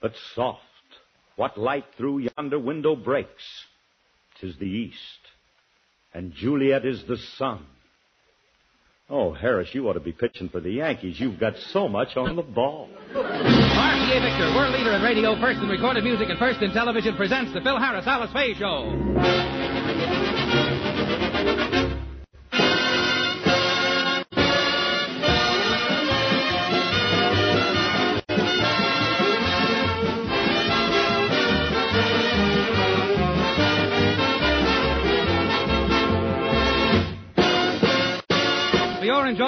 But soft, what light through yonder window breaks? Tis the east, and Juliet is the sun. Oh, Harris, you ought to be pitching for the Yankees. You've got so much on the ball. RCA Victor, world leader in radio, first in recorded music, and first in television, presents the Phil Harris Alice Faye Show.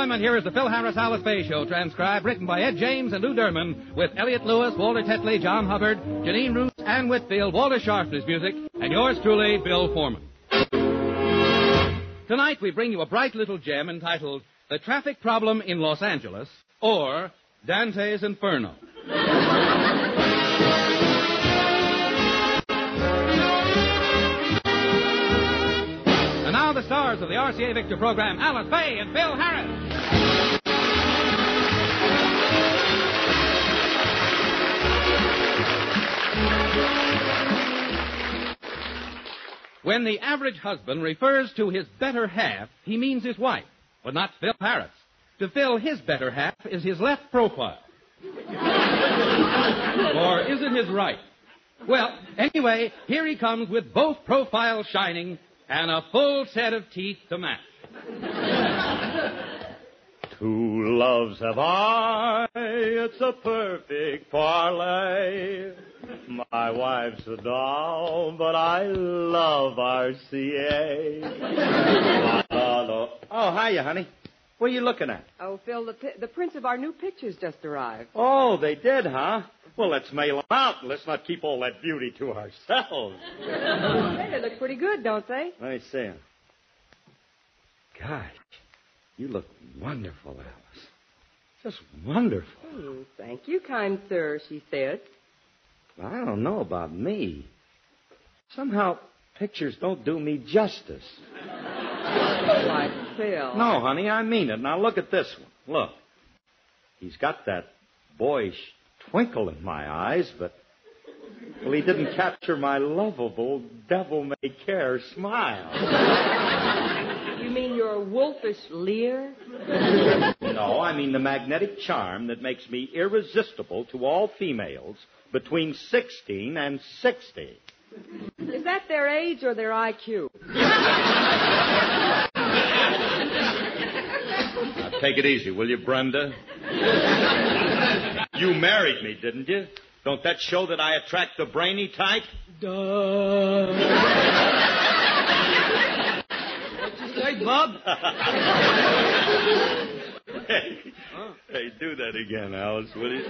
For here is the Phil Harris Alice Faye Show, transcribed, written by Ed James and Lou Derman, with Elliot Lewis, Walter Tetley, John Hubbard, Jeanine Roos, Ann Whitfield, Walter Scharf's music, and yours truly, Bill Forman. Tonight we bring you a bright little gem entitled The Traffic Problem in Los Angeles, or Dante's Inferno. Stars of the RCA Victor program, Alice Faye and Phil Harris. When the average husband refers to his better half, he means his wife, but not Phil Harris. To Phil his better half is his left profile. or is it his right? Well, anyway, here he comes with both profiles shining and a full set of teeth to match. Two loves have I, it's a perfect parlay. My wife's a doll, but I love RCA. oh, hiya, honey. What are you looking at? Oh, Phil, the, the prints of our new pictures just arrived. Oh, they did, huh? Well, let's mail them out and let's not keep all that beauty to ourselves. Hey, they look pretty good, don't they? See 'em. Gosh, you look wonderful, Alice. Just wonderful. Hmm, thank you, kind sir, she said. I don't know about me. Somehow, pictures don't do me justice. Why, Phil. No, honey, I mean it. Now look at this one. Look. He's got that boyish twinkle in my eyes, but well, he didn't capture my lovable, devil-may-care smile. You mean your wolfish leer? No, I mean the magnetic charm that makes me irresistible to all females between 16 and 60. Is that their age or their IQ? Now, take it easy, will you, Brenda? You married me, didn't you? Don't that show that I attract the brainy type? Duh. What'd you Say, Bob? Hey, hey, do that again, Alice, will you?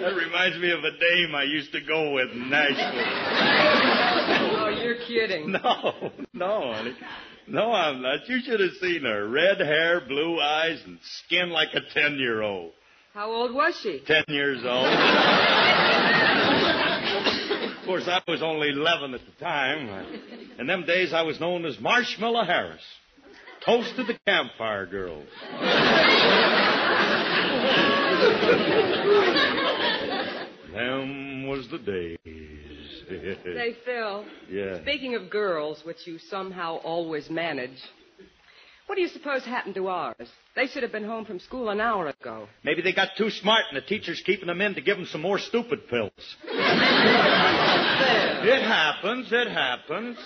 that reminds me of a dame I used to go with in Nashville. Oh, you're kidding. No, no, honey. No, I'm not. You should have seen her. Red hair, blue eyes, and skin like a ten-year-old. How old was she? Ten years old. of course, I was only 11 at the time. In them days, I was known as Marshmallow Harris. Toast to the campfire girls. them was the days. Say, Phil, yeah. speaking of girls, which you somehow always manage, what do you suppose happened to ours? They should have been home from school an hour ago. Maybe they got too smart and the teacher's keeping them in to give them some more stupid pills. It happens, it happens.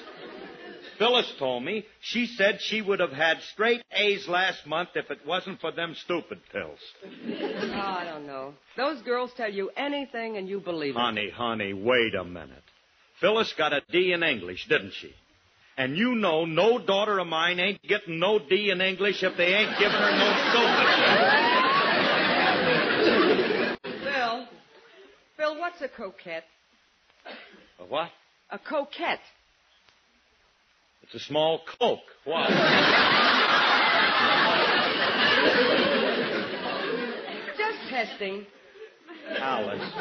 Phyllis told me she said she would have had straight A's last month if it wasn't for them stupid pills. Oh, I don't know. Those girls tell you anything and you believe it. Honey, honey, wait a minute. Phyllis got a D in English, didn't she? And you know no daughter of mine ain't getting no D in English if they ain't giving her no stupid. Phil, Phil, what's a coquette? A what? A coquette. It's a small Coke. What? Just testing. Alice,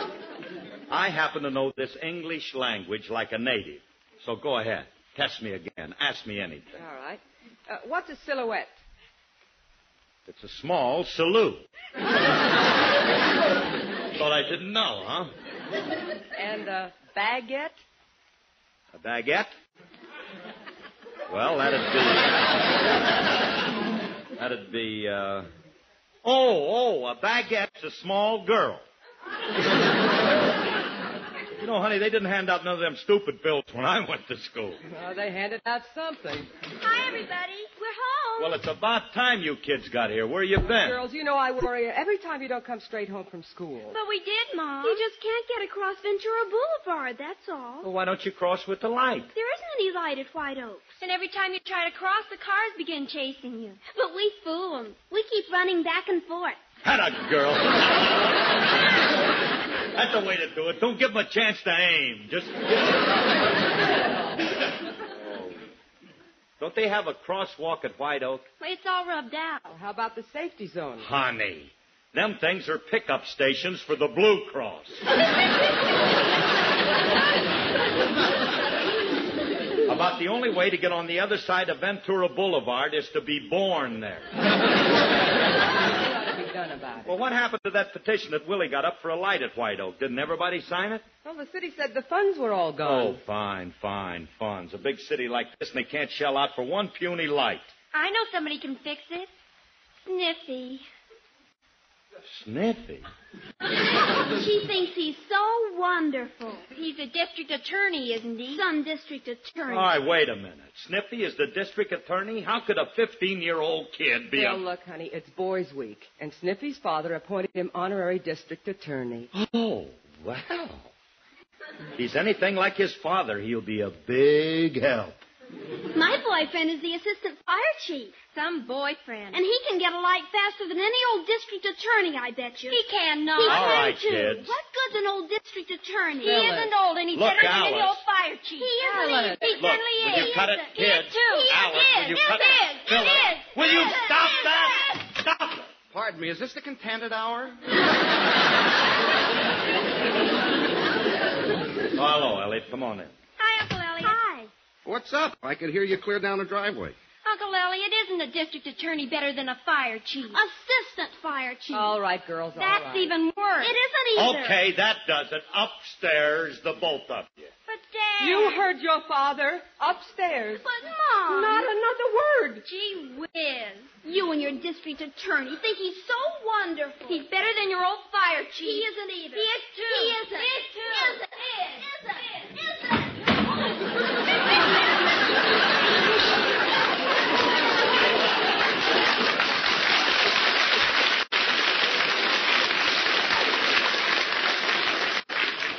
I happen to know this English language like a native. So go ahead. Test me again. Ask me anything. All right. Uh, what's a silhouette? It's a small salute. Thought I didn't know, huh? And a baguette? A baguette? Well, that'd be. That'd be, uh. Oh, oh, a baguette's a small girl. You know, honey, they didn't hand out none of them stupid bills when I went to school. Well, they handed out something. Hi, everybody. We're home. Well, it's about time you kids got here. Where you been? Girls, you know I worry every time you don't come straight home from school. But we did, Mom. You just can't get across Ventura Boulevard, that's all. Well, why don't you cross with the light? There isn't any light at White Oaks. And every time you try to cross, the cars begin chasing you. But we fool 'em. We keep running back and forth. Had a girl. That's the way to do it. Don't give them a chance to aim. Just. Oh. Don't they have a crosswalk at White Oak? It's all rubbed out. How about the safety zone? Honey, them things are pickup stations for the Blue Cross. About the only way to get on the other side of Ventura Boulevard is to be born there. What ought to be done about it? Well, what happened to that petition that Willie got up for a light at White Oak? Didn't everybody sign it? Well, the city said the funds were all gone. Oh, fine, fine, funds. A big city like this, and they can't shell out for one puny light. I know somebody can fix it. Sniffy. Sniffy. She thinks he's so wonderful. He's a district attorney, isn't he? Some district attorney. All right, wait a minute. Sniffy is the district attorney? How could a 15-year-old kid be Now, a... look, honey, it's Boys Week, and Sniffy's father appointed him honorary district attorney. Oh, well. If he's anything like his father, he'll be a big help. My boyfriend is the assistant fire chief. Some boyfriend. And he can get a light faster than any old district attorney, I bet you. He cannot. He All can right, too. kids. What good's an old district attorney? He Phyllis. isn't old any Look, better than any Alice. old fire chief. He isn't. Alice. He Look, certainly will is. you cut it, He is, too. He Alice, is. will you Yes, cut it it? is. It Phyllis, is. Will you It is. stop It is. that? Stop it. Pardon me, is this the contented hour? Oh, hello, Elliot. Come on in. Hi, Uncle Elliot. Hi. What's up? I could hear you clear down the driveway. Uncle Elliot, isn't a district attorney better than a fire chief? Assistant fire chief. All right, girls, That's right. even worse. It isn't either. Okay, that does it. Upstairs, the both of you. But Dad. You heard your father upstairs. But Mom. Not another word. Gee whiz. You and your district attorney think he's so wonderful. He's better than your old fire chief. He isn't either. He is too. He isn't. He is too. Isn't. Is. Isn't. Isn't.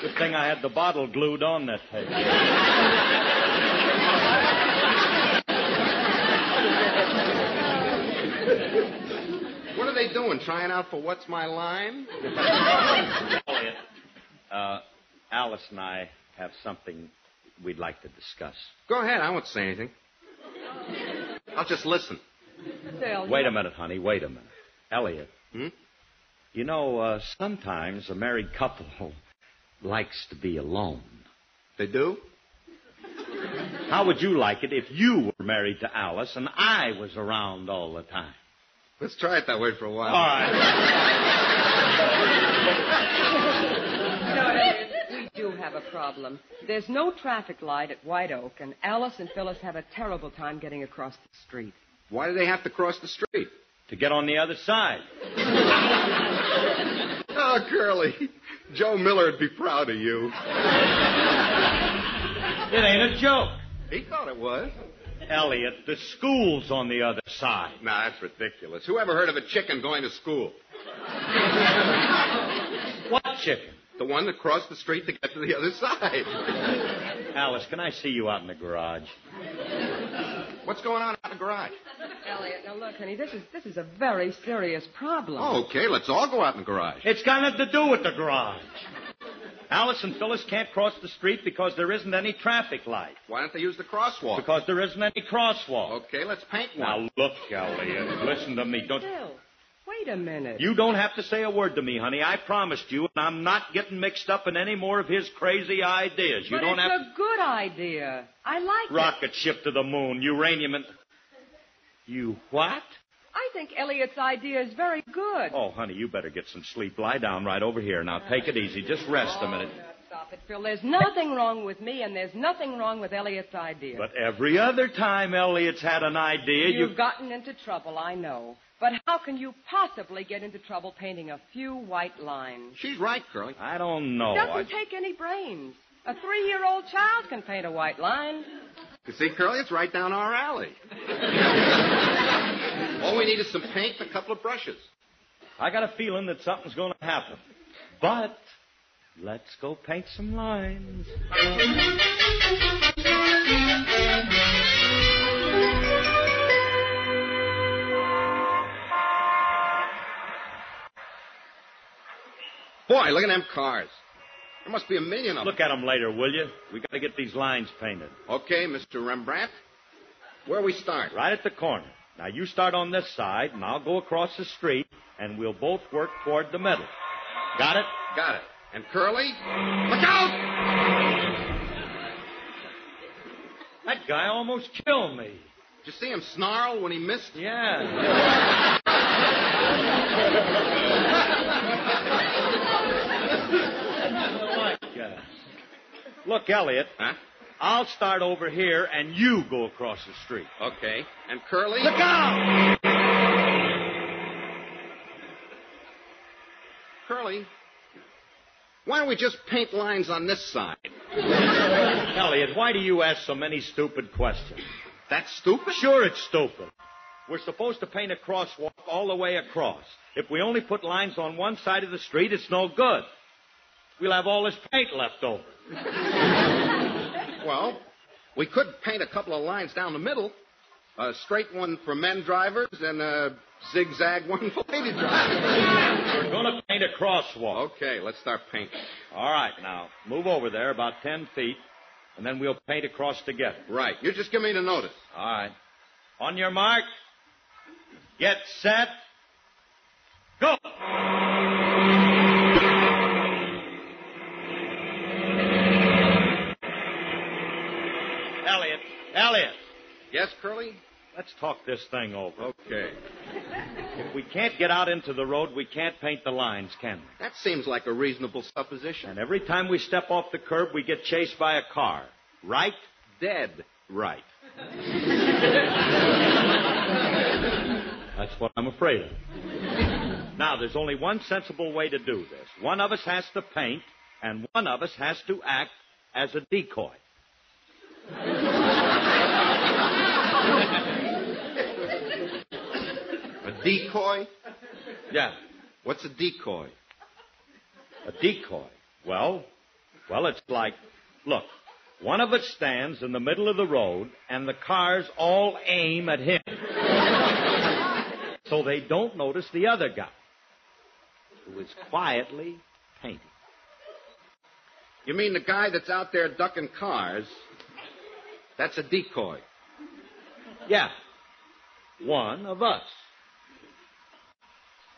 Good thing I had the bottle glued on that table. What are they doing? Trying out for what's my line? Elliot, uh, Alice and I have something we'd like to discuss. Go ahead. I won't say anything. I'll just listen. Wait a minute, honey. Wait a minute. Elliot. Hmm? You know, uh, sometimes a married couple likes to be alone. They do? How would you like it if you were married to Alice and I was around all the time? Let's try it that way for a while. All right. You know, Elliot, we do have a problem. There's no traffic light at White Oak, and Alice and Phyllis have a terrible time getting across the street. Why do they have to cross the street? To get on the other side. Oh, Curly. Joe Miller would be proud of you. It ain't a joke. He thought it was. Elliot, the school's on the other side. Nah, that's ridiculous. Who ever heard of a chicken going to school? What chicken? The one that crossed the street to get to the other side. Alice, can I see you out in the garage? What's going on out in the garage? Elliot, now look, honey, this is this is a very serious problem. Oh, Okay, let's all go out in the garage. It's got nothing to do with the garage. Alice and Phyllis can't cross the street because there isn't any traffic light. Why don't they use the crosswalk? Because there isn't any crosswalk. Okay, let's paint one. Now look, Elliot, listen to me. Don't Phil, wait a minute. you don't have to say a word to me, honey. I promised you, and I'm not getting mixed up in any more of his crazy ideas. You but don't have. it's have a good idea. I like it. rocket ship to the moon, uranium and you what? I think Elliot's idea is very good. Oh, honey, you better get some sleep. Lie down right over here. Now, take it easy. Just rest a minute. Now, stop it, Phil. There's nothing wrong with me, and there's nothing wrong with Elliot's idea. But every other time Elliot's had an idea, You've you... gotten into trouble, I know. But how can you possibly get into trouble painting a few white lines? She's right, Curly. I don't know. It doesn't I... take any brains. A three-year-old child can paint a white line. You see, Curly, it's right down our alley. All we need is some paint and a couple of brushes. I got a feeling that something's going to happen. But let's go paint some lines. Boy, look at them cars. There must be a million of them. Look at them later, will you? We got to get these lines painted. Okay, Mr. Rembrandt. Where we start? Right at the corner. Now, you start on this side, and I'll go across the street, and we'll both work toward the middle. Got it? Got it. And Curly? Look out! That guy almost killed me. Did you see him snarl when he missed? Yeah. Look, Elliot, Huh? I'll start over here, and you go across the street. Okay. And Curly? Look out! Curly, why don't we just paint lines on this side? Elliot, why do you ask so many stupid questions? That's stupid? Sure, it's stupid. We're supposed to paint a crosswalk all the way across. If we only put lines on one side of the street, it's no good. We'll have all this paint left over. Well, we could paint a couple of lines down the middle. A straight one for men drivers and a zigzag one for lady drivers. We're going to paint a crosswalk. Okay, let's start painting. All right, now, move over there about 10 feet, and then we'll paint across together. Right. You just give me the notice. All right. On your mark, get set, go! Elliot, Elliot, Yes, Curly? let's talk this thing over. Okay. If we can't get out into the road, we can't paint the lines, can we? That seems like a reasonable supposition. And every time we step off the curb, we get chased by a car. Right? Dead right. That's what I'm afraid of. Now, there's only one sensible way to do this. One of us has to paint, and one of us has to act as a decoy. Decoy? Yeah, What's a decoy? a decoy. Well, well, it's like, look, one of us stands in the middle of the road, and the cars all aim at him. so they don't notice the other guy, who is quietly painting. You mean the guy that's out there ducking cars? That's a decoy. Yeah, one of us.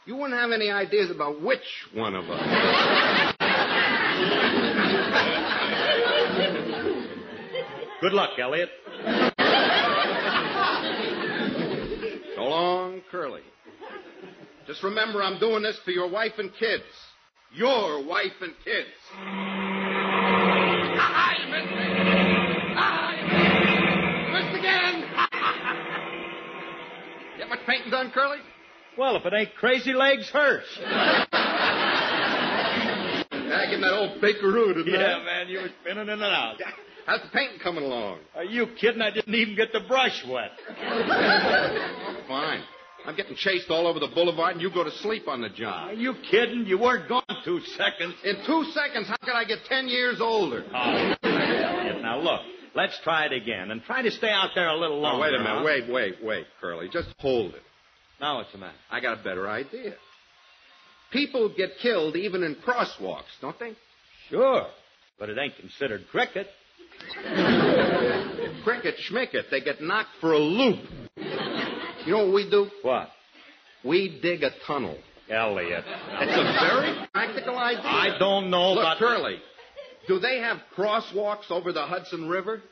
You wouldn't have any ideas about which one of us. Good luck, Elliot. So long, Curly. Just remember, I'm doing this for your wife and kids. Your wife and kids. You missed me. Ah, you missed again. Get much painting done, Curly? Well, if it ain't Crazy Legs Hirsch. Back in that old bakeroo today. Yeah, man, you were spinning in and out. How's the painting coming along? Are you kidding? I didn't even get the brush wet. Fine. I'm getting chased all over the boulevard, and you go to sleep on the job. Are job. you kidding? You weren't gone two seconds. In two seconds, how could I get ten years older? Oh, now look, let's try it again and try to stay out there a little Now, longer. wait a minute. huh? Wait, wait, wait, Curly. Just hold it. Now what's the matter? I got a better idea. People get killed even in crosswalks, don't they? Sure, but it ain't considered cricket. Cricket, schmicket, they get knocked for a loop. You know what we do? What? We dig a tunnel. Elliot. It's a very practical idea. I don't know Look, about... Curly, do they have crosswalks over the Hudson River?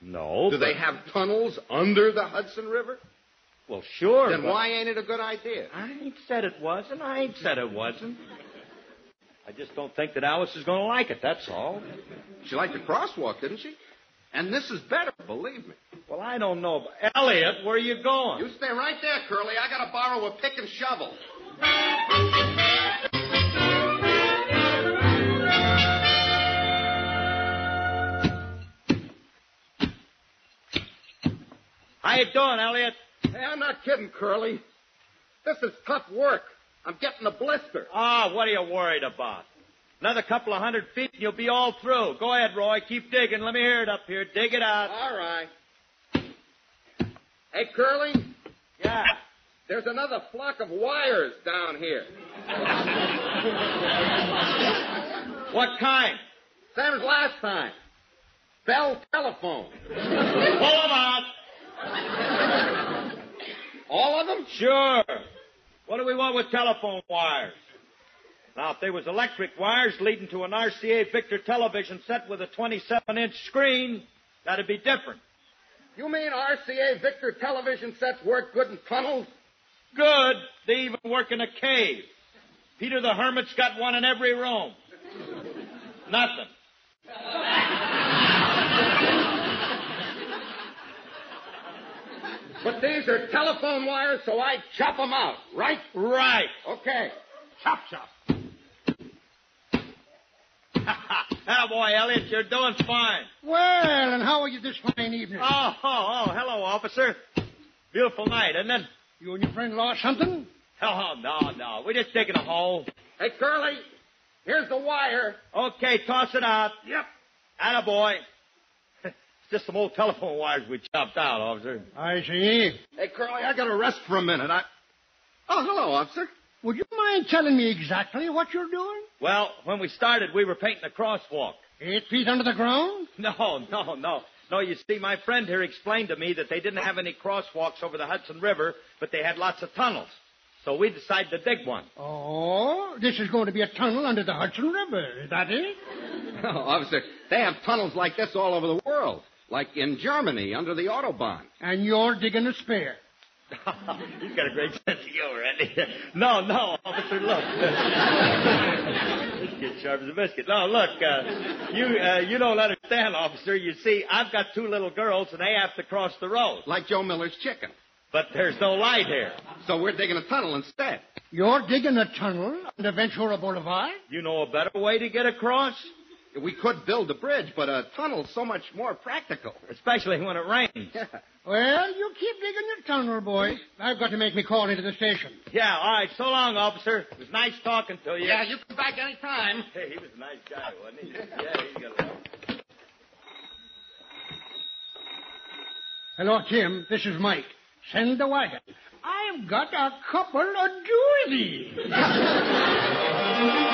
No. Do but- they have tunnels under the Hudson River? Well, sure. Then but- why ain't it a good idea? I ain't said it wasn't. I ain't said it wasn't. I just don't think that Alice is going to like it, that's all. She liked the crosswalk, didn't she? And this is better, believe me. Well, I don't know. but- Elliot, where are you going? You stay right there, Curly. I gotta borrow a pick and shovel. How you doing, Elliot? Hey, I'm not kidding, Curly. This is tough work. I'm getting a blister. Ah, what are you worried about? Another couple of hundred feet and you'll be all through. Go ahead, Roy. Keep digging. Let me hear it up here. Dig it out. All right. Hey, Curly, Yeah. there's another flock of wires down here. What kind? Same as last time. Bell telephone. Pull them out. All of them? Sure. What do we want with telephone wires? Now, if there was electric wires leading to an RCA Victor television set with a 27-inch screen, that'd be different. You mean RCA Victor television sets work good in tunnels? Good. They even work in a cave. Peter the Hermit's got one in every room. Nothing. But these are telephone wires, so I chop them out, right? Right. Okay. Chop, chop. ah, boy, Elliot, you're doing fine. Well, and how are you this fine evening? Oh, oh, oh, hello, officer. Beautiful night, isn't it? You and your friend lost something? Oh, no, no. We're just digging a hole. Hey, Curly, here's the wire. Okay, toss it out. Yep. Attaboy. It's just some old telephone wires we chopped out, officer. I see. Hey, Curly, I gotta rest for a minute. I. Oh, hello, officer. Would you mind telling me exactly what you're doing? Well, when we started, we were painting a crosswalk. Eight feet under the ground? No, no, no. No, you see, my friend here explained to me that they didn't have any crosswalks over the Hudson River, but they had lots of tunnels. So we decided to dig one. Oh, this is going to be a tunnel under the Hudson River. Is that it? Oh, officer, they have tunnels like this all over the world. Like in Germany, under the Autobahn. And you're digging a spare. He's got a great sense of humor, Andy. No, no, officer, look. this kid's sharp as a biscuit. No, look, uh, you uh, you don't understand, officer. You see, I've got two little girls, and they have to cross the road. Like Joe Miller's chicken. But there's no light here. So we're digging a tunnel instead. You're digging a tunnel under Ventura Boulevard? You know a better way to get across? We could build a bridge, but a tunnel's so much more practical. Especially when it rains. Yeah. Well, you keep digging your tunnel, boy. I've got to make me call into the station. Yeah, all right. So long, officer. It was nice talking to you. Yeah, you come back any time. Hey, he was a nice guy, wasn't he? Yeah, he's got a... Lot. Hello, Tim. This is Mike. Send the wagon. I've got a couple of doilies.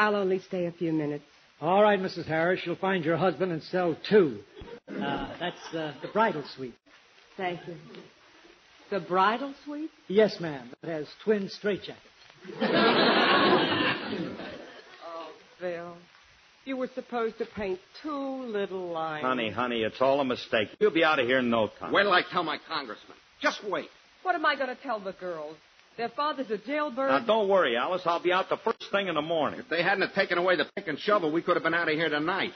I'll only stay a few minutes. All right, Mrs. Harris, you'll find your husband and cell two. Uh, that's uh, the bridal suite. Thank you. The bridal suite? Yes, ma'am. It has twin straitjackets. Oh, Phil. You were supposed to paint two little lines. Honey, honey, it's all a mistake. You'll be out of here in no time. Wait till I tell my congressman. Just wait. What am I going to tell the girls? Their father's a jailbird? Now, don't worry, Alice. I'll be out the first thing in the morning. If they hadn't have taken away the pick and shovel, we could have been out of here tonight.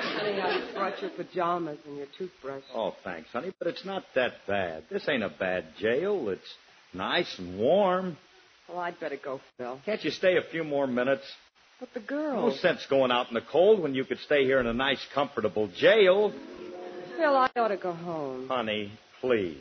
Honey, I brought your pajamas and your toothbrush. Oh, thanks, honey, but it's not that bad. This ain't a bad jail. It's nice and warm. Well, I'd better go, Phil. Can't you stay a few more minutes? But the girl. No sense going out in the cold when you could stay here in a nice, comfortable jail. Phil, I ought to go home. Honey, please.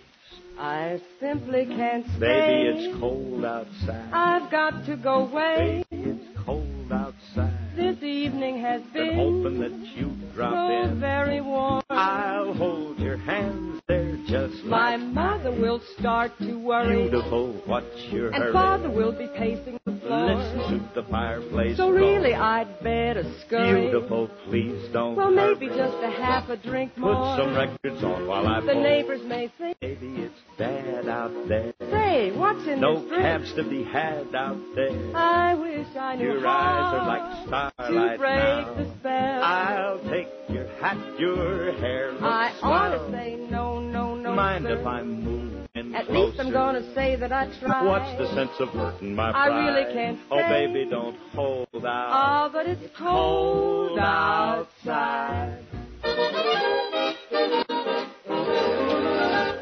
I simply can't stay. Baby, it's cold outside. I've got to go away. Baby, it's cold outside. This evening has Been been hoping that you'd drop so in. very warm. I'll hold your hands there just My like mother will start to worry. beautiful. What's your And hurry? father will be pacing. Listen to the fireplace. So really, I'd better scurry. Beautiful, please don't. Well, maybe hurry. just a half a drink Put more. Put some records on while I The pull. neighbors may think, Maybe it's bad out there. say, what's in No this drink? cabs to be had out there. I wish I knew Your eyes are like starlight to break now. the spell. I'll take your hat, your hair looks I ought to say no, no, no. Mind sir. if I move At closer? least I'm going to say that I tried. What's the sense of hurting my pride? I really can't Oh, baby, don't hold out. Ah, but it's cold cold outside.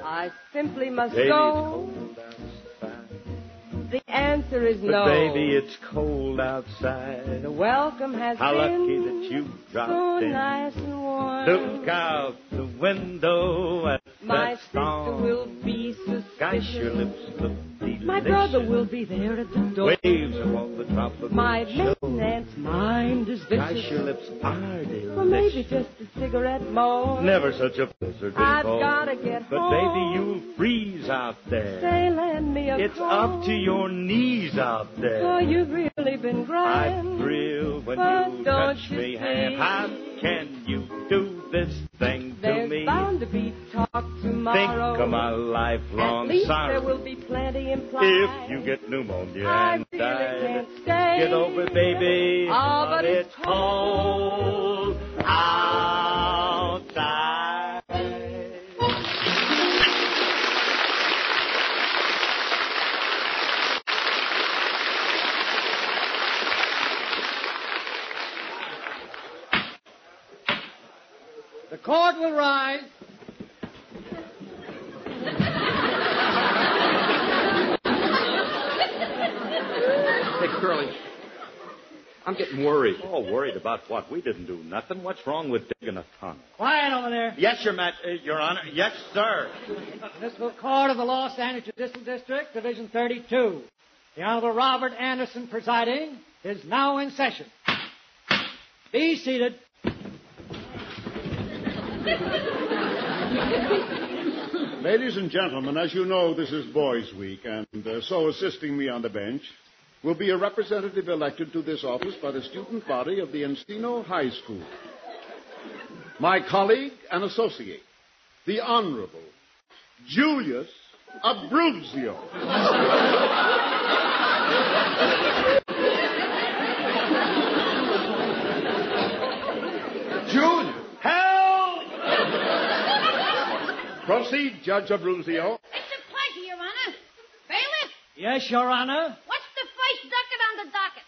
I simply must Baby, go. The answer is But no. baby, it's cold outside. the welcome has How been lucky that you dropped so in. nice and warm. Look out the window at My that sister storm. will be your lips look delicious. My brother will be there at the door. Waves on the top of My maintenance mind is vicious. your lips are delicious. Well, maybe just a cigarette more. Never such a blizzard I've before. gotta get But home. baby, you'll freeze out there. Say, lend me a It's coat. up to your knees out there. Oh, you've really been I crying. thrill when But you don't touch you me see? hand. How can you do this thing to me? There's bound to be talk tomorrow. Think of my lifelong At least sorrow. there will be plenty implied. If you get pneumonia I and really die, can't stay. get over baby. Oh, but it's cold outside. The court will rise. Hey, Curly. I'm getting worried. Oh, worried about what? We didn't do nothing. What's wrong with digging a tunnel? Quiet over there. Yes, Your, Ma- uh, Your Honor. Yes, sir. Municipal Court of the Los Angeles Judicial District, Division 32. The Honorable Robert Anderson presiding is now in session. Be seated. Ladies and gentlemen, as you know, this is Boys Week, and uh, so assisting me on the bench will be a representative elected to this office by the student body of the Encino High School. My colleague and associate, the Honorable Julius Abruzio. Julius! Help! Proceed, Judge Abruzio. It's a pleasure, Your Honor. Bailiff, Yes, Your Honor. what's the first ducat on the docket?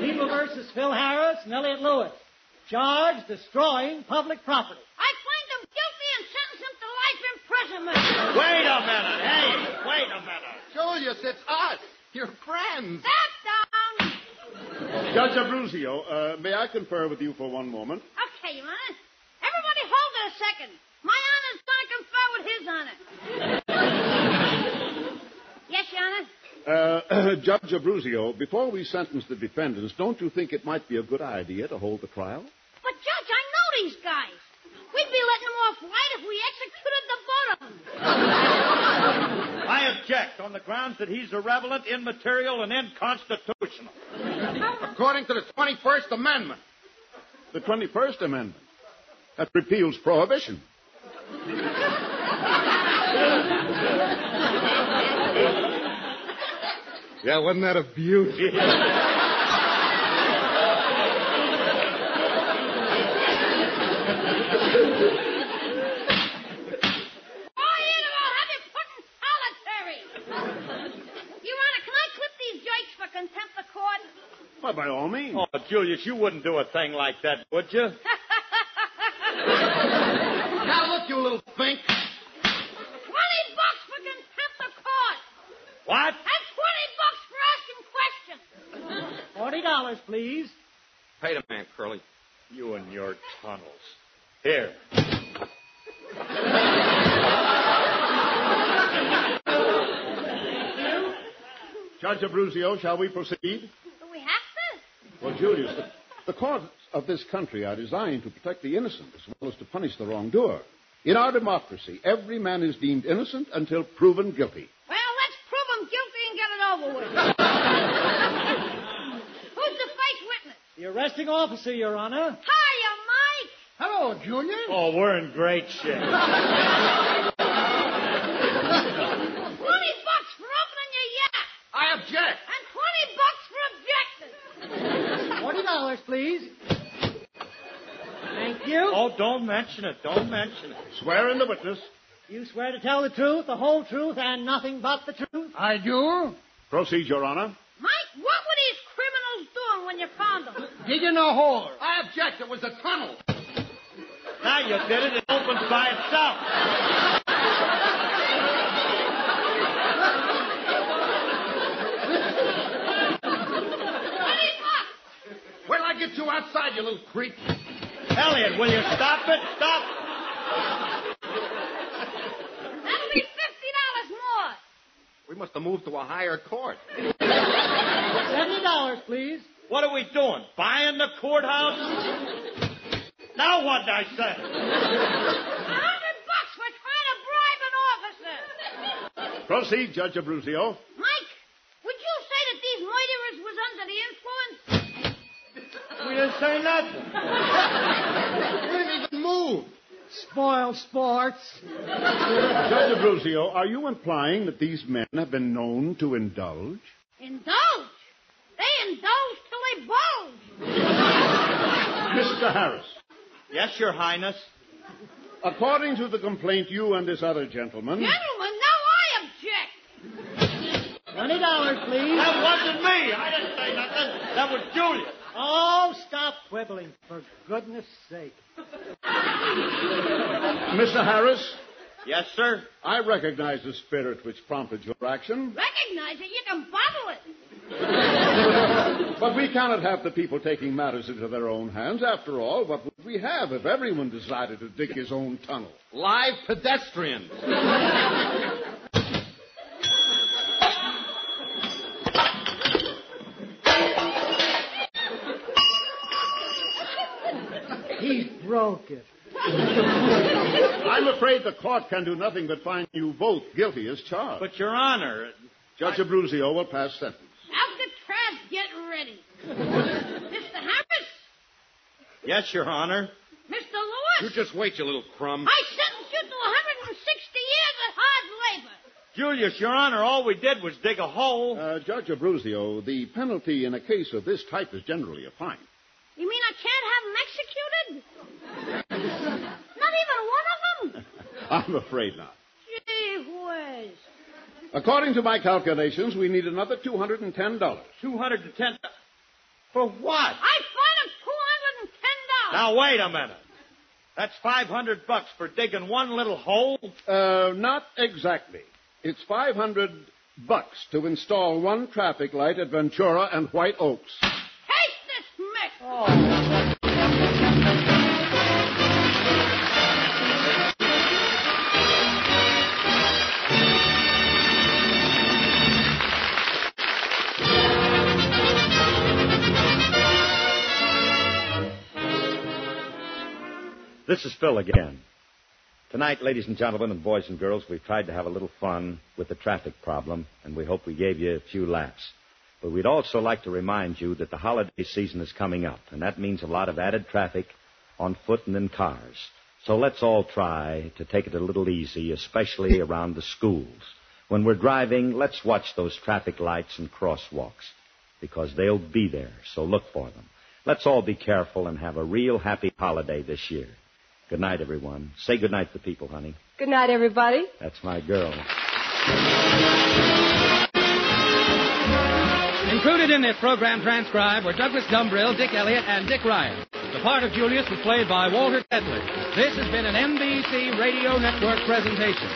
People versus Phil Harris and Elliot Lewis. Charge destroying public property. I find them guilty and sentence them to life imprisonment. Wait a minute. Hey, wait a minute. Julius, it's us. Your friends. Step down. Judge Abruzio, uh, may I confer with you for one moment? Okay, Your Honor. Everybody hold it a second. My honor's going to confer with his honor. yes, Your Honor. Uh, Judge Abruzio, before we sentence the defendants, don't you think it might be a good idea to hold the trial? But, Judge, I know these guys. We'd be letting them off light if we executed the both of them. I object on the grounds that he's irrelevant, immaterial, and unconstitutional. According to the 21st Amendment. The 21st Amendment. That repeals prohibition. jakes for contempt of court? Why, by all means. Oh, Julius, you wouldn't do a thing like that, would you? now look, you little fink. Twenty bucks for contempt of court. What? And twenty bucks for asking questions. Forty dollars, please. Pay the man, Curly. You and your tunnels. Here. Judge Abruzio, shall we proceed? We have to? Well, Julius, the, the courts of this country are designed to protect the innocent as well as to punish the wrongdoer. In our democracy, every man is deemed innocent until proven guilty. Arresting officer, Your Honor. Hiya, Mike. Hello, Junior. Oh, we're in great shape. 20 bucks for opening your yak. I object. And 20 bucks for objecting. Twenty dollars, please. Thank you. Oh, don't mention it. Don't mention it. Swear in the witness. You swear to tell the truth, the whole truth, and nothing but the truth? I do. Proceed, Your Honor. Found them? Digging a hole. I object. It was a tunnel. Now you did it. It opens by itself. Twenty bucks. Wait till I get you outside, you little creep. Elliot, will you stop it? Stop. That'll be fifty dollars more. We must have moved to a higher court. Seventy dollars, please. What are we doing? Buying the courthouse? Now what did I say? A hundred bucks for trying to bribe an officer. Proceed, Judge Abruzio. Mike, would you say that these murderers was under the influence? We didn't say nothing. We didn't even move. Spoil sports. Judge Abruzio, are you implying that these men have been known to indulge? Indulge. They indulge till they bulge. Mr. Harris, Yes, Your Highness. according to the complaint, you and this other gentleman. Gentlemen, now I object. Twenty dollars, please. That wasn't me. I didn't say nothing. That was Julius. Oh, stop quibbling, for goodness sake. Mr. Harris, Yes, sir. I recognize the spirit which prompted your action, Recognize it, you can bottle it. but we cannot have the people taking matters into their own hands. After all, what would we have if everyone decided to dig his own tunnel? Live pedestrians. He broke it. I'm afraid the court can do nothing but find you both guilty as charged. But, Your Honor, Judge Abruzio will pass sentence. Alcatraz, get ready. Mr. Harris, yes, Your Honor. Mr. Lewis? You just wait, you little crumb. I sentenced you to 160 years of hard labor. Julius, Your Honor, all we did was dig a hole. Uh, Judge Abruzio, the penalty in a case of this type is generally a fine. You mean I can't have them executed? Not even one of them? I'm afraid not. Gee whiz. According to my calculations, we need another $210. 210. For what? I fine him $210. Now, wait a minute. That's 500 bucks for digging one little hole? Uh, not exactly. It's 500 bucks to install one traffic light at Ventura and White Oaks. Taste this mix. This is Phil again. Tonight, ladies and gentlemen, and boys and girls, we've tried to have a little fun with the traffic problem, and we hope we gave you a few laughs. But we'd also like to remind you that the holiday season is coming up, and that means a lot of added traffic on foot and in cars. So let's all try to take it a little easy, especially around the schools. When we're driving, let's watch those traffic lights and crosswalks, because they'll be there, so look for them. Let's all be careful and have a real happy holiday this year. Good night, everyone. Say good night to the people, honey. Good night, everybody. That's my girl. Included in this program transcribed were Douglass Dumbrille, Dick Elliott, and Dick Ryan. The part of Julius was played by Walter Tetley. This has been an NBC Radio Network presentation.